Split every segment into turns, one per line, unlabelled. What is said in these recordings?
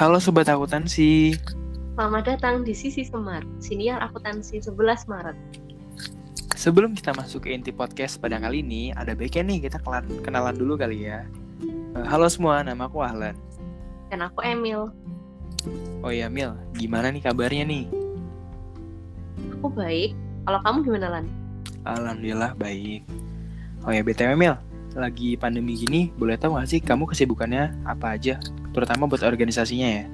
Halo Sobat Akuntansi.
Selamat datang di Sisi Semar, Siniar Akuntansi 11 Maret.
Sebelum kita masuk ke inti podcast pada kali ini, ada baiknya nih kita kenalan, dulu kali ya. Eh, Halo semua, nama aku Ahlan.
Dan aku Emil.
Oh iya Mil, gimana nih kabarnya nih?
Aku baik. Kalau kamu gimana, Lan?
Alhamdulillah baik. Oh ya BTW Mil, lagi pandemi gini, boleh tahu gak sih kamu kesibukannya apa aja? Terutama buat organisasinya ya.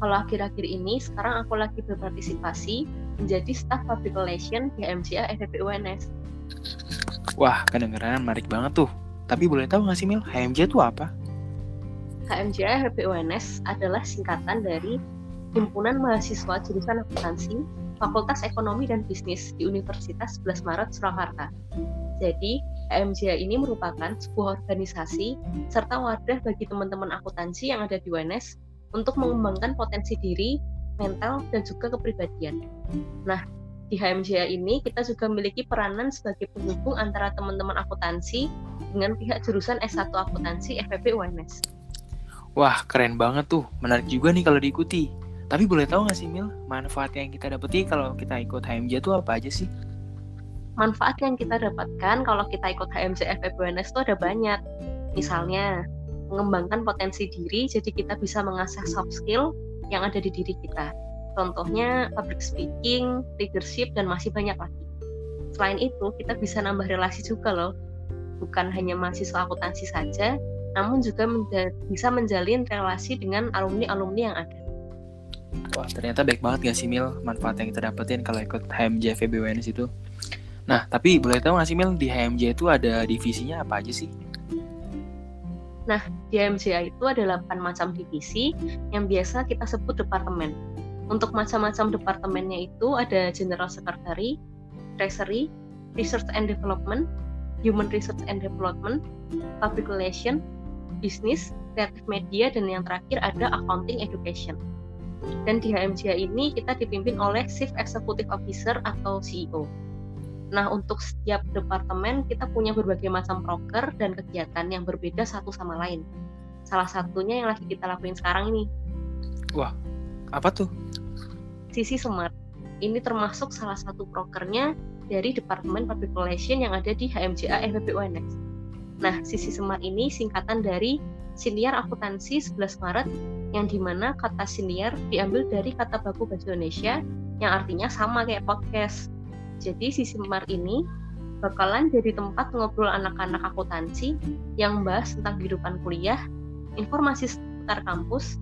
Kalau akhir-akhir ini, sekarang aku lagi berpartisipasi menjadi staff public relation di MCA FPP UNS.
Wah, kedengeran menarik banget tuh. Tapi boleh tahu gak sih Mil, HMJ itu apa?
HMJA FPP UNS adalah singkatan dari Himpunan Mahasiswa Jurusan Akuntansi Fakultas Ekonomi dan Bisnis di Universitas 11 Maret Surakarta. Jadi, HMJA ini merupakan sebuah organisasi serta wadah bagi teman-teman akuntansi yang ada di UNS untuk mengembangkan potensi diri, mental, dan juga kepribadian. Nah, di HMJA ini kita juga memiliki peranan sebagai penghubung antara teman-teman akuntansi dengan pihak jurusan S1 Akuntansi FPP UNS.
Wah, keren banget tuh. Menarik juga nih kalau diikuti. Tapi boleh tahu nggak sih Mil, manfaat yang kita dapeti kalau kita ikut HMJ itu apa aja sih?
Manfaat yang kita dapatkan kalau kita ikut HMJ FPP UNS itu ada banyak. Misalnya, mengembangkan potensi diri, jadi kita bisa mengasah soft skill yang ada di diri kita. Contohnya public speaking, leadership, dan masih banyak lagi. Selain itu, kita bisa nambah relasi juga loh. Bukan hanya mahasiswa akuntansi saja, namun juga menja bisa menjalin relasi dengan alumni-alumni yang ada.
Wah, ternyata baik banget gak sih Mil manfaat yang kita dapetin kalau ikut HMJ FEBWNS itu. Nah, tapi boleh tahu gak sih Mil di HMJ itu ada divisinya apa aja sih?
Nah, di HMJ itu ada 8 macam divisi yang biasa kita sebut departemen. Untuk macam-macam departemennya itu ada General Secretary, Treasury, Research and Development, Human Research and Development, Public Relation, Business, Creative Media, dan yang terakhir ada Accounting Education. Dan di HMJA ini kita dipimpin oleh Chief Executive Officer atau CEO. Nah, untuk setiap departemen kita punya berbagai macam proker dan kegiatan yang berbeda satu sama lain. Salah satunya yang lagi kita lakuin sekarang ini.
Wah, apa tuh?
Sisi Smart. Ini termasuk salah satu prokernya dari Departemen Public Relation yang ada di HMJA FPP UNS. Nah, Sisi Smart ini singkatan dari Siniar Akuntansi 11 Maret yang di mana kata siniar diambil dari kata baku bahasa Indonesia yang artinya sama kayak podcast. Jadi Sisi Smart ini bakalan jadi tempat ngobrol anak-anak akuntansi yang membahas tentang kehidupan kuliah, informasi seputar kampus,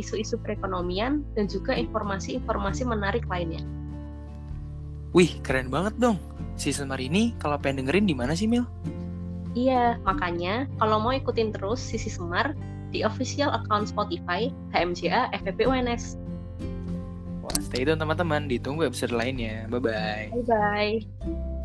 isu-isu perekonomian, dan juga informasi-informasi menarik lainnya.
Wih, keren banget dong. Si Semar ini kalau pengen dengerin di mana sih, Mil?
Iya, makanya kalau mau ikutin terus Sisi Semar di official account Spotify HMJA FPP UNS.
Stay tune teman-teman. Ditunggu episode lainnya. Bye-bye.
Bye-bye.